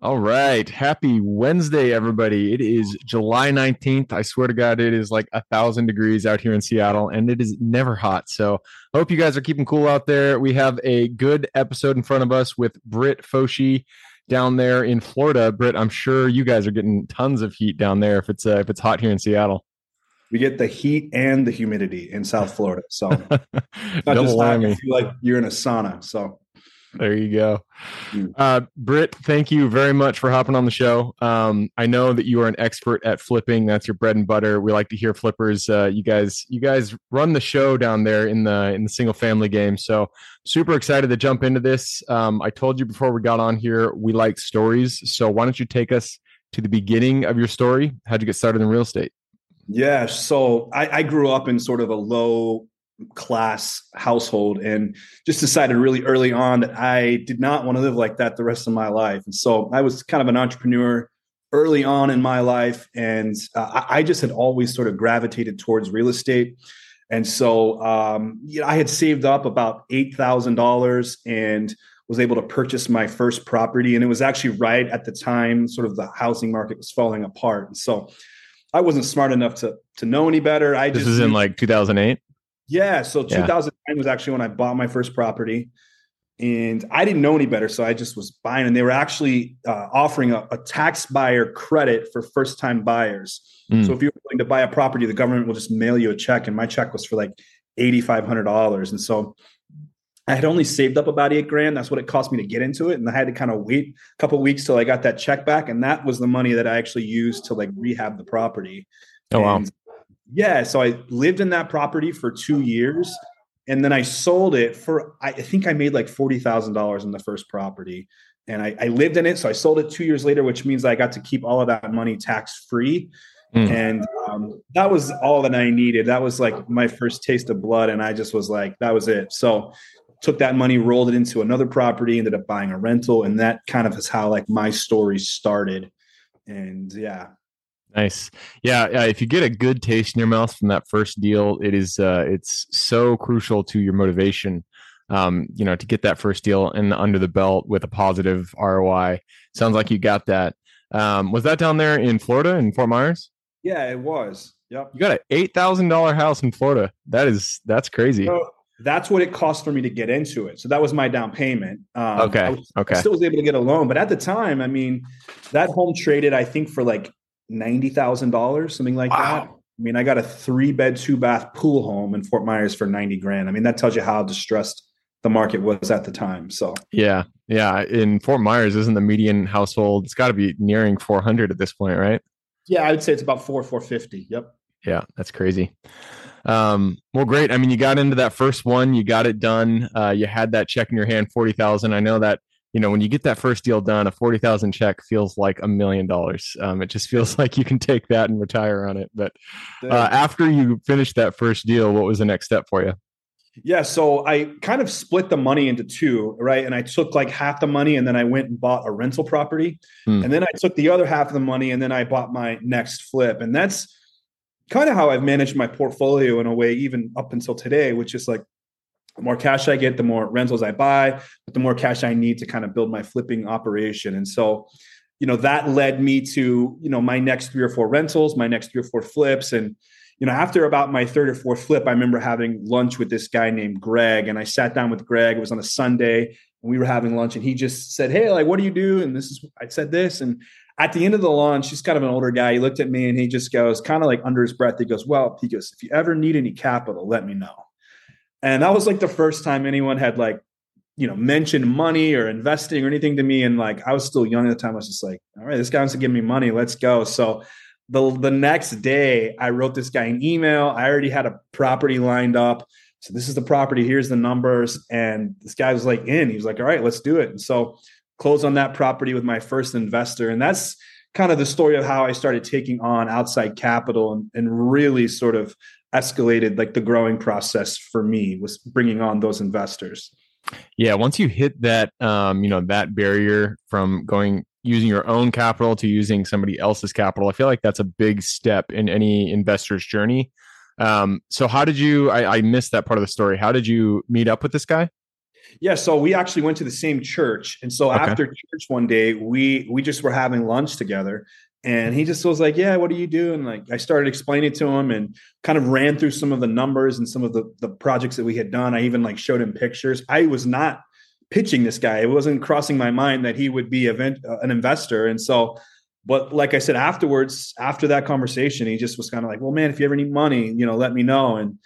All right. Happy Wednesday, everybody. It is July 19th. I swear to God, it is like a thousand degrees out here in Seattle and it is never hot. So I hope you guys are keeping cool out there. We have a good episode in front of us with Brit Foshee down there in Florida. Brit, I'm sure you guys are getting tons of heat down there if it's uh, if it's hot here in Seattle. We get the heat and the humidity in South Florida. So not just hot, you feel like you're in a sauna. So there you go. Mm. Uh, Brit, thank you very much for hopping on the show. Um, I know that you are an expert at flipping. That's your bread and butter. We like to hear flippers. Uh, you guys, you guys run the show down there in the in the single family game. So super excited to jump into this. Um, I told you before we got on here, we like stories. So why don't you take us to the beginning of your story? How'd you get started in real estate? Yeah, so I, I grew up in sort of a low class household and just decided really early on that I did not want to live like that the rest of my life. And so I was kind of an entrepreneur early on in my life. And uh, I just had always sort of gravitated towards real estate. And so, um, you know, I had saved up about $8,000 and was able to purchase my first property. And it was actually right at the time, sort of the housing market was falling apart. And so I wasn't smart enough to, to know any better. I this just was in like 2008. Yeah. So 2009 yeah. was actually when I bought my first property. And I didn't know any better. So I just was buying. And they were actually uh, offering a, a, tax buyer credit for first time buyers. Mm. So if you're willing to buy a property, the government will just mail you a check. And my check was for like $8,500. And so I had only saved up about eight grand. That's what it cost me to get into it. And I had to kind of wait a couple weeks till I got that check back. And that was the money that I actually used to like rehab the property. Oh, and wow. Yeah. So I lived in that property for two years and then I sold it for, I think I made like $40,000 in the first property. And I, I, lived in it. So I sold it two years later, which means I got to keep all of that money tax free. Mm. And um, that was all that I needed. That was like my first taste of blood. And I just was like, that was it. So took that money, rolled it into another property, ended up buying a rental. And that kind of is how like my story started. And yeah, Nice. Yeah, uh, if you get a good taste in your mouth from that first deal, it is uh, it's so crucial to your motivation. Um, you know, to get that first deal and under the belt with a positive ROI. Sounds like you got that. Um, was that down there in Florida in Fort Myers? Yeah, it was. Yep. You got an eight thousand dollar house in Florida. That is that's crazy. So that's what it cost for me to get into it. So that was my down payment. Um, okay. I was, okay. I still was able to get a loan, but at the time, I mean, that home traded, I think, for like ninety thousand dollars, something like wow. that. I mean, I got a three bed, two bath pool home in Fort Myers for ninety grand. I mean, that tells you how distressed the market was at the time. So yeah, yeah. In Fort Myers, isn't the median household? It's got to be nearing four hundred at this point, right? Yeah, I would say it's about four four fifty. Yep. Yeah, that's crazy. Um, well, great. I mean, you got into that first one, you got it done. Uh, you had that check in your hand, forty thousand. I know that you know when you get that first deal done a 40000 check feels like a million dollars. Um, it just feels like you can take that and retire on it. But uh, after you finished that first deal what was the next step for you? Yeah so i kind of split the money into two right? And i took like half the money and then i went and bought a rental property. Hmm. and then i took the other half of the money and then i bought my next flip. And that's kind of how i've managed my portfolio in a way even up until today which is like the more cash I get, the more rentals I buy, but the more cash I need to kind of build my flipping operation. And so, you know, that led me to, you know, my next three or four rentals, my next three or four flips. And, you know, after about my third or fourth flip, I remember having lunch with this guy named Greg. And I sat down with Greg. It was on a Sunday and we were having lunch and he just said, Hey, like, what do you do? And this is, I said this. And at the end of the lunch, he's kind of an older guy. He looked at me and he just goes, kind of like under his breath, he goes, Well, he goes, if you ever need any capital, let me know. And that was like the first time anyone had like, you know, mentioned money or investing or anything to me. And like, I was still young at the time. I was just like, all right, this guy wants to give me money. Let's go. So the, the next day I wrote this guy an email. I already had a property lined up. So this is the property. Here's the numbers. And this guy was like in, he was like, all right, let's do it. And so close on that property with my first investor. And that's kind of the story of how I started taking on outside capital and, and really sort of escalated like the growing process for me was bringing on those investors. Yeah, once you hit that, um, you know, that barrier from going using your own capital to using somebody else's capital, I feel like that's a big step in any investor's journey. Um, so how did you? I, I missed that part of the story. How did you meet up with this guy? Yeah, so we actually went to the same church, and so okay. after church one day, we we just were having lunch together, and he just was like, "Yeah, what are you doing?" Like I started explaining to him and kind of ran through some of the numbers and some of the the projects that we had done. I even like showed him pictures. I was not pitching this guy; it wasn't crossing my mind that he would be event, uh, an investor, and so. But like I said, afterwards, after that conversation, he just was kind of like, "Well, man, if you ever need money, you know, let me know." And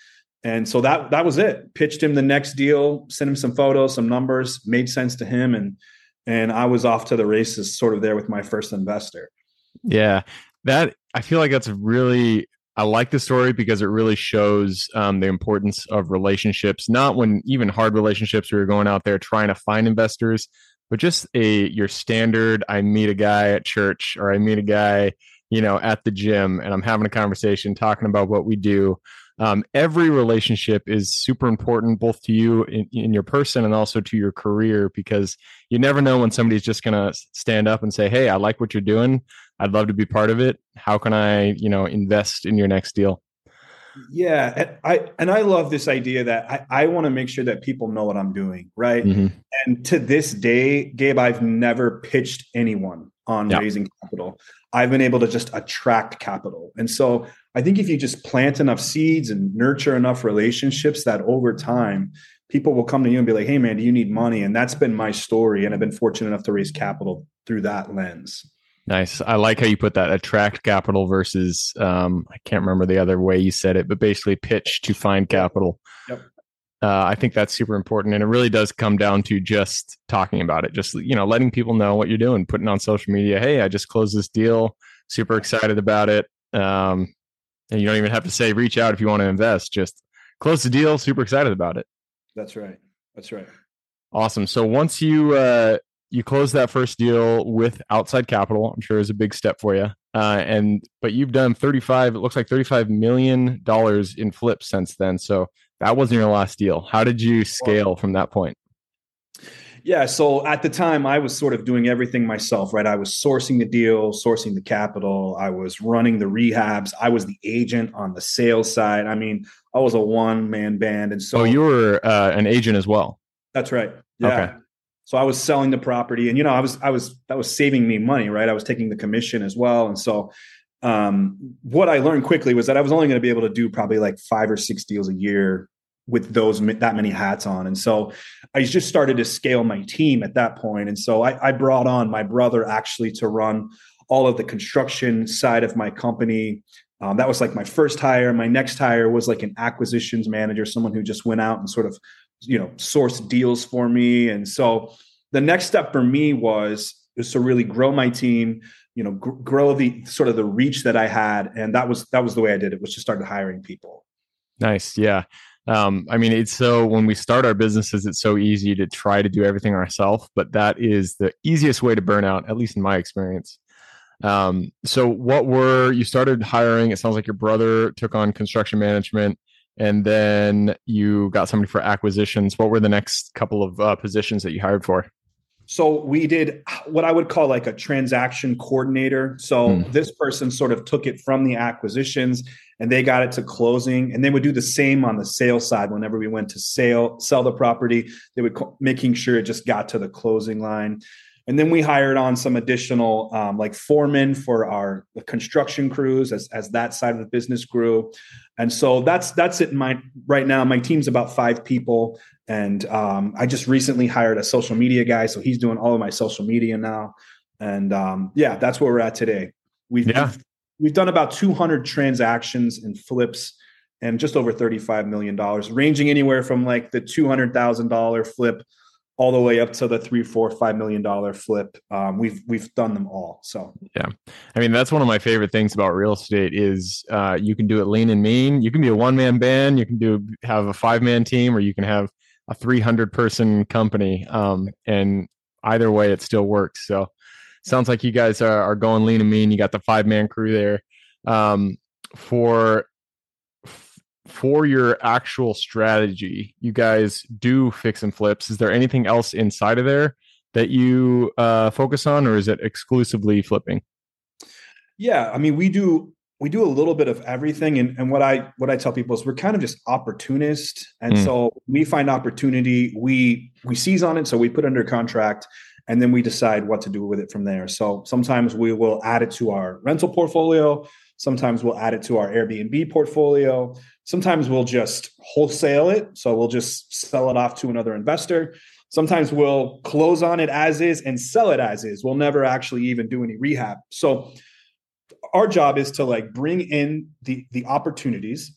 and so that that was it. Pitched him the next deal, sent him some photos, some numbers, made sense to him, and and I was off to the races, sort of there with my first investor. Yeah, that I feel like that's really I like the story because it really shows um, the importance of relationships. Not when even hard relationships where you're going out there trying to find investors, but just a your standard. I meet a guy at church or I meet a guy, you know, at the gym, and I'm having a conversation talking about what we do um, every relationship is super important both to you in, in, your person and also to your career because you never know when somebody's just going to stand up and say hey i like what you're doing i'd love to be part of it how can i you know invest in your next deal yeah and i and i love this idea that i, I want to make sure that people know what i'm doing right mm-hmm. and to this day gabe i've never pitched anyone on yeah. raising capital I've been able to just attract capital. And so I think if you just plant enough seeds and nurture enough relationships that over time, people will come to you and be like, hey, man, do you need money? And that's been my story. And I've been fortunate enough to raise capital through that lens. Nice. I like how you put that attract capital versus, um, I can't remember the other way you said it, but basically pitch to find capital. Yep. Uh, I think that's super important, and it really does come down to just talking about it, just you know, letting people know what you're doing, putting on social media. Hey, I just closed this deal. Super excited about it. Um, and you don't even have to say reach out if you want to invest. Just close the deal. Super excited about it. That's right. That's right. Awesome. So once you uh, you closed that first deal with outside capital, I'm sure is a big step for you. Uh, and but you've done 35. It looks like 35 million dollars in flips since then. So that wasn't your last deal. How did you scale from that point? Yeah, so at the time I was sort of doing everything myself, right? I was sourcing the deal, sourcing the capital, I was running the rehabs, I was the agent on the sales side. I mean, I was a one man band, and so oh, you were uh, an agent as well. That's right. Yeah. Okay. So I was selling the property, and you know, I was I was that was saving me money, right? I was taking the commission as well, and so um, what I learned quickly was that I was only going to be able to do probably like five or six deals a year with those that many hats on. And so I just started to scale my team at that. And so I, I brought on my brother actually to run all of the construction side of my company. Um, that was like my first hire. My next hire was like an acquisitions manager, someone who just went out and sort of, you know, source deals for me. And so the next step for me was is to really grow my team, you know, gr- grow the sort of the reach that I had, and that was that was the way I did it. Was just started hiring people. Nice, yeah um, I mean, it's so when we start our businesses, it's so easy to try to do everything ourselves, but that is the easiest way to burn out, at least in my experience. Um, so, what were you started hiring? It sounds like your brother took on construction management, and then you got somebody for acquisitions. What were the next couple of uh, positions that you hired for? So we did what I would call like a transaction coordinator. So mm. this person sort of took it from the acquisitions and they got it to closing and they would do the same on the sales side whenever we went to sale sell the property they would making sure it just got to the closing line and then we hired on some additional um, like foremen for our construction crews as, as that side of the business grew and so that's that's it my right now my team's about five people and um, I just recently hired a social media guy, so he's doing all of my social media now. And um, yeah, that's where we're at today. We've, yeah. we've we've done about 200 transactions and flips and just over 35 million dollars, ranging anywhere from like the 200 thousand dollar flip all the way up to the three, four, five million dollar flip. Um, we've we've done them all. So yeah, I mean that's one of my favorite things about real estate is uh, you can do it lean and mean. You can be a one man band, you can do have a five man team, or you can have a 300 person company um, and either way it still works so sounds like you guys are, are going lean and mean. You got the five man crew there. Um, for for your actual strategy, you guys do fix and flips. Is there anything else inside of there that you uh, focus on, or is it exclusively flipping? Yeah, I mean, we do we do a little bit of everything, and, and what I what I tell people is we're kind of just opportunist, and mm. so we find opportunity, we we seize on it, so we put under contract, and then we decide what to do with it from there. So sometimes we will add it to our rental portfolio. Sometimes we'll add it to our Airbnb portfolio. Sometimes we'll just wholesale it. So we'll just sell it off to another investor. Sometimes we'll close on it as is and sell it as is. We'll never actually even do any rehab. So our job is to like bring in the the opportunities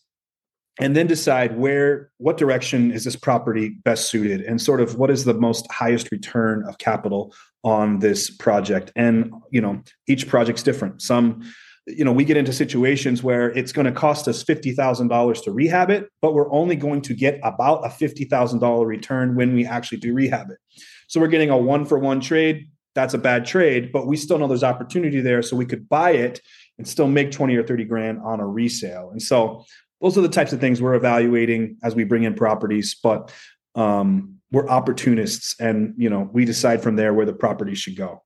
and then decide where what direction is this property best suited and sort of what is the most highest return of capital on this project and you know each project's different some you know, we get into situations where it's going to cost us $50,000 to rehab it, but we're only going to get about a $50,000 return when we actually do rehab it. So we're getting a one for one trade. That's a bad trade, but we still know there's opportunity there. So we could buy it and still make 20 or 30 grand on a resale. And so those are the types of things we're evaluating as we bring in properties, but um, we're opportunists and, you know, we decide from there where the property should go.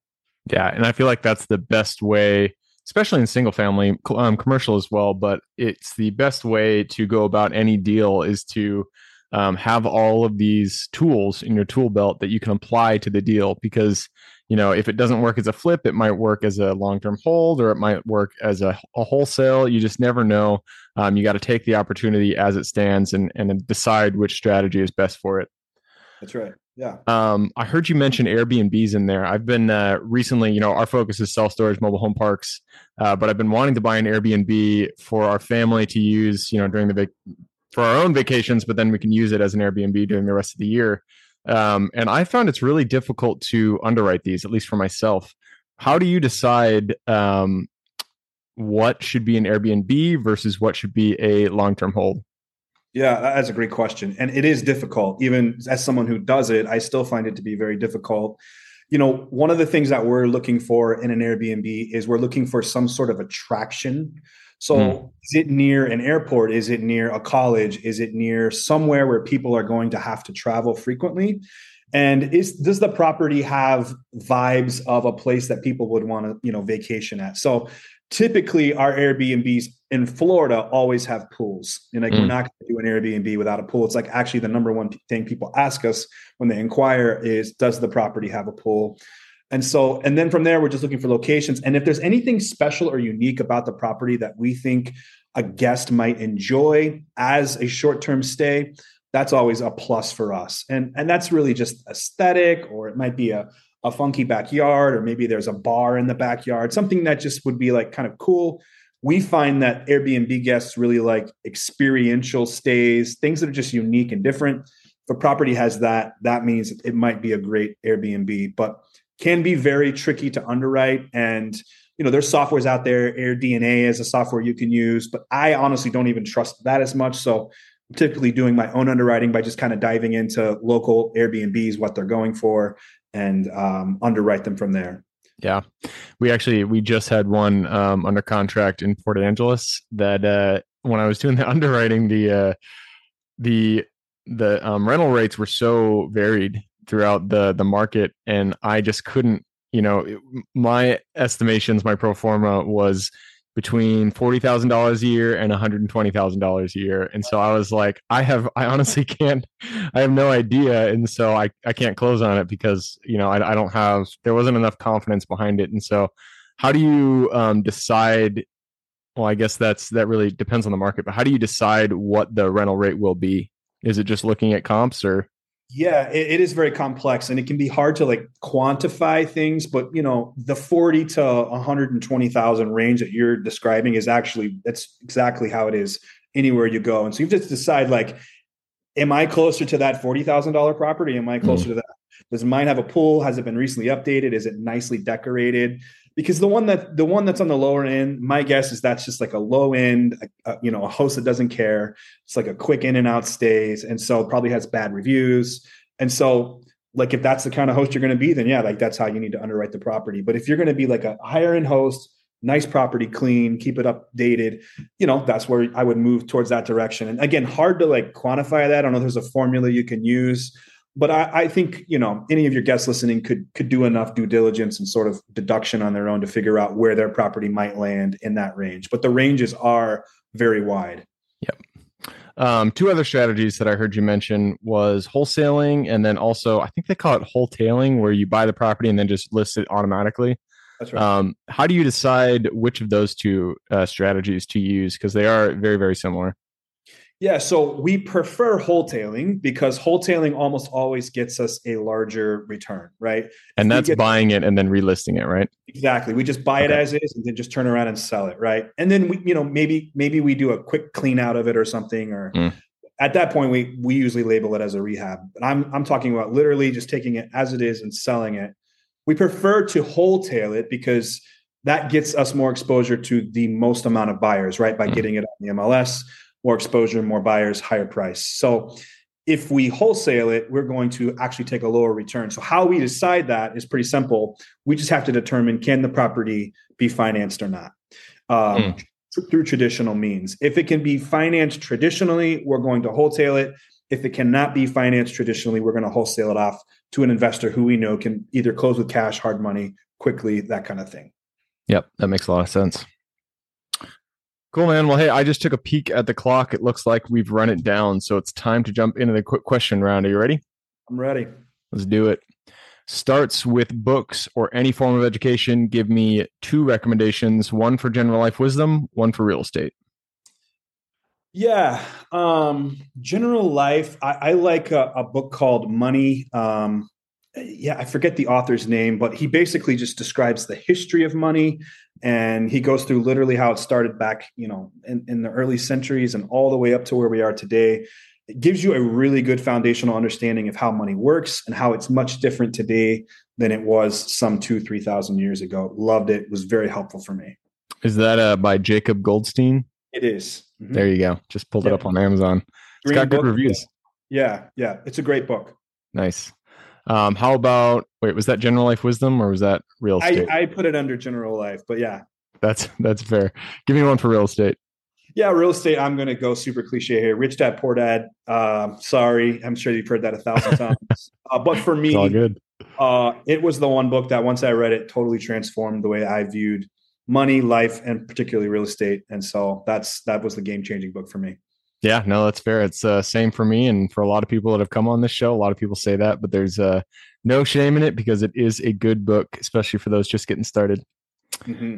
Yeah. And I feel like that's the best way especially in single family um, commercial as well but it's the best way to go about any deal is to um, have all of these tools in your tool belt that you can apply to the deal because you know if it doesn't work as a flip it might work as a long-term hold or it might work as a, a wholesale. You just never know. Um, you got to take the opportunity as it stands and and decide which strategy is best for it. That's right yeah. Um, I heard you mention Airbnbs in there. I've been uh, recently, you know, our focus is self storage, mobile home parks, uh, but I've been wanting to buy an Airbnb for our family to use, you know, during the vac- for our own vacations, but then we can use it as an Airbnb during the rest of the year. Um, and I found it's really difficult to underwrite these, at least for myself. How do you decide um, what should be an Airbnb versus what should be a long term hold? Yeah, that's a great question. And it is difficult. Even as someone who does it, I still find it to be very difficult. You know, one of the things that we're looking for in an Airbnb is we're looking for some sort of attraction. So, mm. is it near an airport? Is it near a college? Is it near somewhere where people are going to have to travel frequently? And is does the property have vibes of a place that people would want to, you know, vacation at? So, typically our Airbnbs in Florida always have pools. And like mm. we're not going to do an Airbnb without a pool. It's like actually the number one thing people ask us when they inquire is does the property have a pool? And so, and then from there, we're just looking for locations. And if there's anything special or unique about the property that we think a guest might enjoy as a short-term stay, that's always a plus for us. And and that's really just aesthetic, or it might be a a funky backyard, or maybe there's a bar in the backyard, something that just would be like kind of cool. We find that Airbnb guests really like experiential stays, things that are just unique and different. If a property has that, that means it might be a great Airbnb, but can be very tricky to underwrite. And you know, there's softwares out there. AirDNA is a software you can use, but I honestly don't even trust that as much. So typically doing my own underwriting by just kind of diving into local Airbnbs, what they're going for, and um, underwrite them from there. Yeah, we actually we just had one um, under contract in Port Angeles that uh, when I was doing the underwriting, the uh, the the um, rental rates were so varied throughout the the market, and I just couldn't. You know, my estimations, my pro forma was between forty thousand dollars a year and one hundred and twenty thousand dollars a year. And so I was like, I have, I honestly can't, I have no idea, and so I I can't close on it because you know I, I don't have there wasn't enough confidence behind it. And so, how do you um, decide? Well, I guess that's that really depends on the market, but how do you decide what the rental rate will be? Is it just looking at comps or? Yeah, it, it is very complex and it can be hard to like quantify things, but you know, the 40 to 120,000 range that you're describing is actually that's exactly how it is anywhere you go. And so you have to decide like am I closer to that $40,000 property? Am I closer mm to that? Does mine have a pool? Has it been recently updated? Is it nicely decorated? Because the one that the one that's on the lower end my guess is that's just like a low end you know a host that doesn't care it's like a quick in and out stays and so probably has bad reviews and so like if that's the kind of host you're going to be, then yeah, like that's how you need to underwrite the property. But if you're going to be like a higher end host, nice property, clean, keep it updated, you know, that's where I would move towards that direction. And again, hard to like quantify that. I don't know if there's a formula you can use, but I, I think you know any of your guests listening could could do enough due diligence and sort of deduction on their own to figure out where their property might land in that range. But the ranges are very wide. Yep. Um, two other strategies that I heard you mention was wholesaling, and then also I think they call it wholetailing, where you buy the property and then just list it automatically. That's right. Um, how do you decide which of those two uh, strategies to use? Because they are very, very similar. Yeah, so we prefer wholetailing because wholetailing almost always gets us a larger return, right? And that's get, buying it and then relisting it, right? Exactly. We just buy okay. it as is and then just turn around and sell it, right? And then we, you know, maybe maybe we do a quick clean out of it or something, or mm. at that point we we usually label it as a rehab. But I'm I'm talking about literally just taking it as it is and selling it. We prefer to wholetail it because that gets us more exposure to the most amount of buyers, right? By mm. getting it on the MLS more exposure, more buyers, higher price. So if we wholesale it, we're going to actually take a lower return. So how we decide that is pretty simple. We just have to determine can the property be financed or not um, mm. through traditional means. If it can be financed traditionally, we're going to wholesale it. If it cannot be financed traditionally, we're going to wholesale it off to an investor who we know can either close with cash, hard money, quickly, that kind of thing. Yep, that makes a lot of sense. Cool, man. Well, hey, I just took a peek at the clock. It looks like we've run it down. So it's time to jump into the quick question round. Are you ready? I'm ready. Let's do it. Starts with books or any form of education. Give me two recommendations one for general life wisdom, one for real estate. Yeah. Um, general life, I, I like a, a, book called Money. Um, yeah, I forget the author's name, but he basically just describes the history of money and he goes through literally how it started back, you know, in, in the early centuries and all the way up to where we are today. It gives you a really good foundational understanding of how money works and how it's much different today than it was some two, three thousand years ago. Loved it. it. Was very helpful for me. Is that uh, by Jacob Goldstein? It is. Mm-hmm. There you go. Just pulled it up on Amazon. Green it's got good reviews. Yeah, yeah. It's a great book. Nice. Um, how about wait, was that general life wisdom or was that real estate? I, I put it under general life, but yeah. That's that's fair. Give me one for real estate. Yeah, real estate. I'm going to go super cliche here. Rich dad, poor dad. Uh, sorry, I'm sure you've heard that a thousand times. Uh, but for me, it's all good. Uh, it was the one book that once I read it, totally transformed the way I viewed money, life, and particularly real estate. And so that's that was the game changing book for me. Yeah, no, that's fair. It's uh, same for me, and for a lot of people that have come on this show, a lot of people say that, but there's uh, no shame in it because it is a good book, especially for those just getting started. Mm-hmm.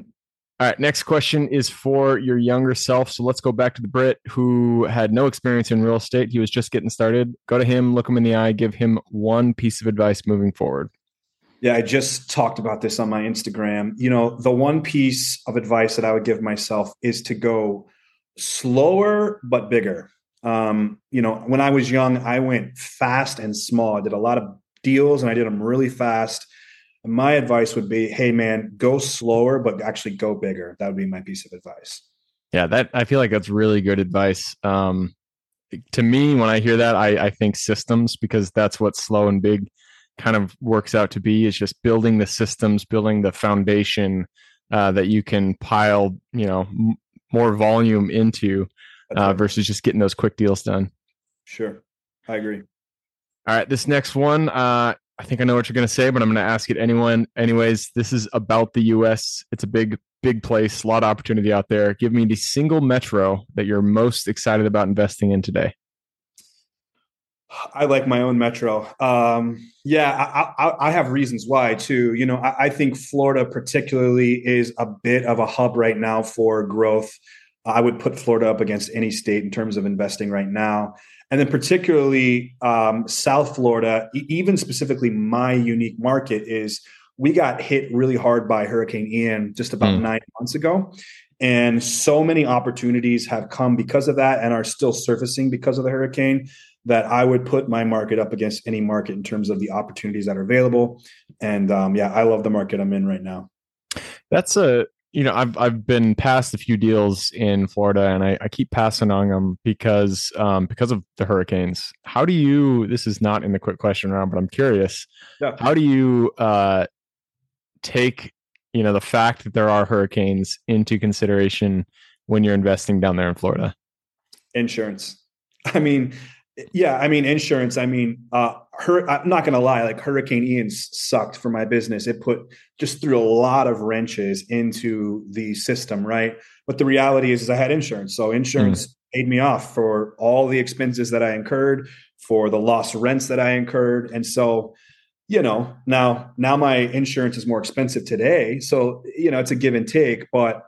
All right, next question is for your younger self. So let's go back to the Brit who had no experience in real estate. He was just getting started. Go to him, look him in the eye, give him one piece of advice moving forward. Yeah, I just talked about this on my Instagram. You know, the one piece of advice that I would give myself is to go slower but bigger. Um, you know, when I was young, I went fast and small. I did a lot of deals and I did them really fast. My advice would be, hey man, go slower, but actually go bigger. That would be my piece of advice. Yeah, that I feel like that's really good advice. Um, to me, when I hear that, I, I think systems because that's what slow and big kind of works out to be is just building the systems, building the foundation uh, that you can pile, you know, more volume into uh, right. versus just getting those quick deals done. Sure. I agree. All right. This next one, uh, I think I know what you're going to say, but I'm going to ask it anyone. Anyways, this is about the U.S. It's a big, big place, a lot of opportunity out there. Give me the single metro that you're most excited about investing in today. I like my own metro. Um, yeah, I, I, I, have reasons why too. You know, I, I, think Florida particularly is a bit of a hub right now for growth. I would put Florida up against any state in terms of investing right now, and then particularly um, South Florida, even specifically my unique market is we got hit really hard by Hurricane Ian just about mm. nine months ago. And so many opportunities have come because of that and are still surfacing because of the hurricane that I would put my market up against any market in terms of the opportunities that are available. And um, yeah, I love the market I'm in right now. That's a you know, I've I've been past a few deals in Florida, and I, I keep passing on them because um, because of the hurricanes. How do you? This is not in the quick question round, but I'm curious. Yeah. How do you uh, take you know the fact that there are hurricanes into consideration when you're investing down there in Florida? Insurance. I mean, yeah, I mean insurance. I mean, uh, her, I'm not going to lie. Like Hurricane Ian sucked for my business. It put just threw a lot of wrenches into the system, right? But the reality is, is I had insurance, so insurance mm. paid me off for all the expenses that I incurred, for the lost rents that I incurred, and so you know now now my insurance is more expensive today. So you know it's a give and take, but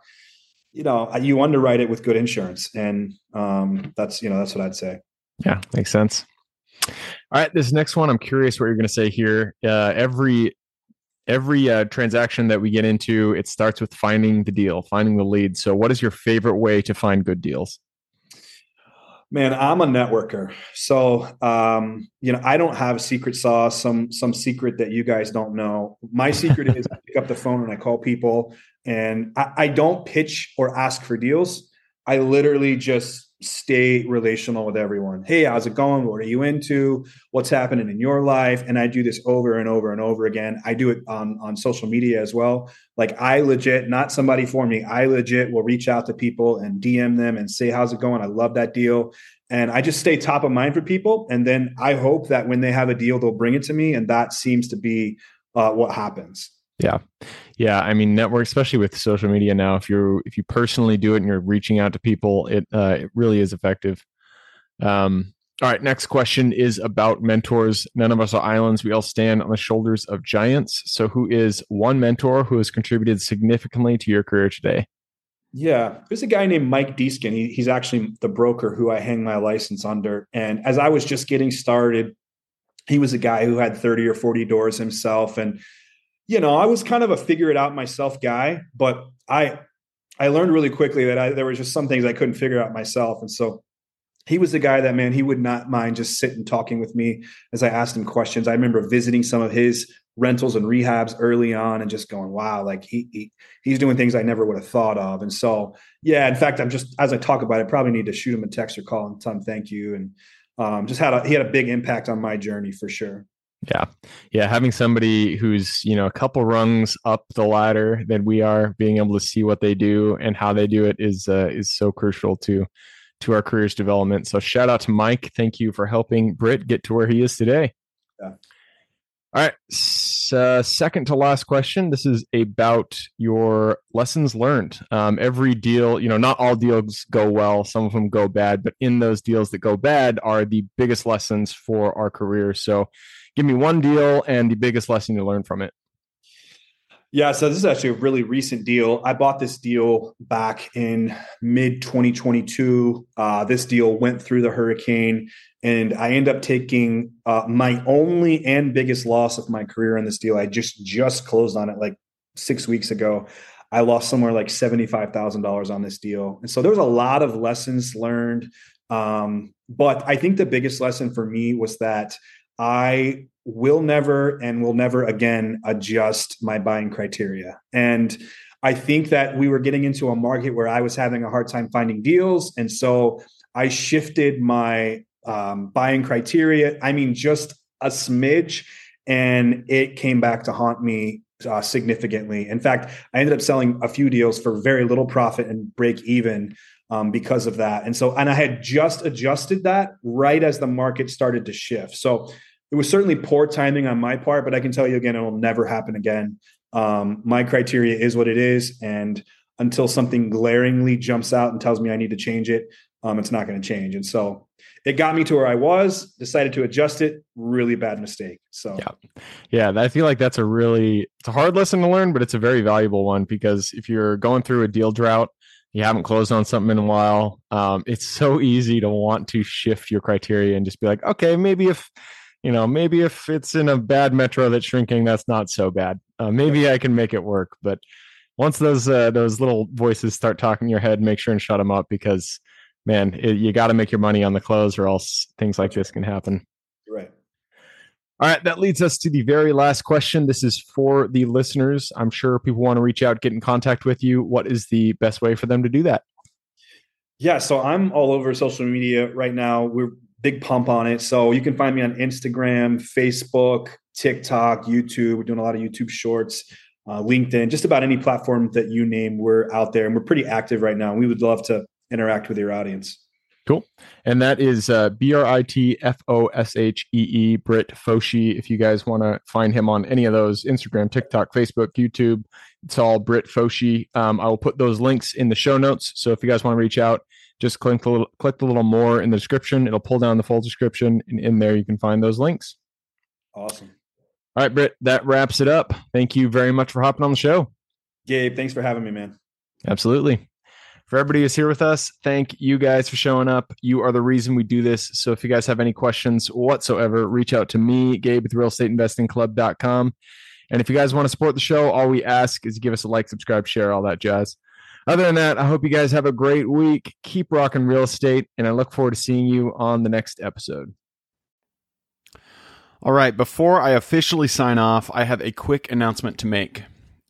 you know you underwrite it with good insurance, and um, that's you know that's what I'd say. Yeah, makes sense. All right, this next one, I'm curious what you're going to say here. Uh, every every uh, transaction that we get into, it starts with finding the deal, finding the lead. So, what is your favorite way to find good deals? Man, I'm a networker, so um, you know I don't have a secret sauce, some some secret that you guys don't know. My secret is I pick up the phone and I call people, and I, I don't pitch or ask for deals. I literally just stay relational with everyone. Hey, how's it going? What are you into? What's happening in your life? And I do this over and over and over again. I do it on, on social media as well. Like I legit, not somebody for me, I legit will reach out to people and DM them and say, how's it going? I love that deal. And I just stay top of mind for people. And then I hope that when they have a deal, they'll bring it to me. And that seems to be uh, what happens. Yeah. Yeah. I mean, network, especially with social media now, if you're, if you personally do it and you're reaching out to people, it, uh, it really is effective. Um, all right. Next question is about mentors. None of us are islands. We all stand on the shoulders of giants. So, who is one mentor who has contributed significantly to your career today? Yeah, there's a guy named Mike Deeskin. He, he's actually the broker who I hang my license under. And as I was just getting started, he was a guy who had 30 or 40 doors himself. And you know, I was kind of a figure it out myself guy, but I I learned really quickly that I, there was just some things I couldn't figure out myself, and so he was the guy that man he would not mind just sitting talking with me as I asked him questions. I remember visiting some of his rentals and rehabs early on and just going, wow, like he, he he's doing things I never would have thought of. And so, yeah, in fact, I'm just as I talk about it, probably need to shoot him a text or call and tell him thank you. And um, just had a he had a big impact on my journey for sure. Yeah. Yeah. Having somebody who's, you know, a couple rungs up the ladder than we are, being able to see what they do and how they do it is uh, is so crucial to to our careers development. So shout out to Mike. Thank you for helping Brit get to where he is today. Yeah. All right. Uh, second to last question. This is about your lessons learned. Um, every deal, you know, not all deals go well. Some of them go bad, but in those deals that go bad are the biggest lessons for our career. So give me one deal and the biggest lesson you learned from it. Yeah, so this is actually a really recent deal. I bought this deal back in mid 2022. Uh, this deal went through the hurricane, and I end up taking uh, my only and biggest loss of my career in this deal. I just just closed on it like six weeks ago. I lost somewhere like seventy five thousand dollars on this deal, and so there was a lot of lessons learned. Um, but I think the biggest lesson for me was that I will never and will never again adjust my buying criteria. And I think that we were getting into a market where I was having a hard time finding deals. And so I shifted my um, buying criteria. I mean, just a smidge, and it came back to haunt me uh, significantly. In fact, I ended up selling a few deals for very little profit and break even um, because of that. And so, and I had just adjusted that right as the market started to shift. So it was certainly poor timing on my part, but I can tell you again, it will never happen again. Um, my criteria is what it is. And until something glaringly jumps out and tells me I need to change it, um, it's not going to change. And so it got me to where I was, decided to adjust it. Really bad mistake. So, yeah. Yeah. I feel like that's a really, it's a hard lesson to learn, but it's a very valuable one because if you're going through a deal drought, you haven't closed on something in a while. Um, it's so easy to want to shift your criteria and just be like, okay, maybe if you know, maybe if it's in a bad metro that's shrinking, that's not so bad. Uh, maybe I can make it work. But once those uh, those little voices start talking in your head, make sure and shut them up because, man, it, you got to make your money on the close, or else things like this can happen. Right. All right, that leads us to the very last question. This is for the listeners. I'm sure people want to reach out, get in contact with you. What is the best way for them to do that? Yeah, so I'm all over social media right now. We're big pump on it. So you can find me on Instagram, Facebook, TikTok, YouTube. We're doing a lot of YouTube shorts, uh, LinkedIn, just about any platform that you name. We're out there and we're pretty active right now. We would love to interact with your audience. Cool. And that is uh, B R I T F O S H E E, Brit Foshee. If you guys want to find him on any of those Instagram, TikTok, Facebook, YouTube, it's all Brit Foshee. Um, I will put those links in the show notes. So if you guys want to reach out, just click the little, click the little more in the description. It'll pull down the full description, and in there you can find those links. Awesome. All right, Brit, that wraps it up. Thank you very much for hopping on the show. Gabe, thanks for having me, man. Absolutely for everybody who's here with us, thank you guys for showing up. You are the reason we do this. So if you guys have any questions whatsoever, reach out to me, Gabe with realestateinvestingclub.com. And if you guys want to support the show, all we ask is give us a like, subscribe, share, all that jazz. Other than that, I hope you guys have a great week. Keep rocking real estate, and I look forward to seeing you on the next episode. All right, before I officially sign off, I have a quick announcement to make.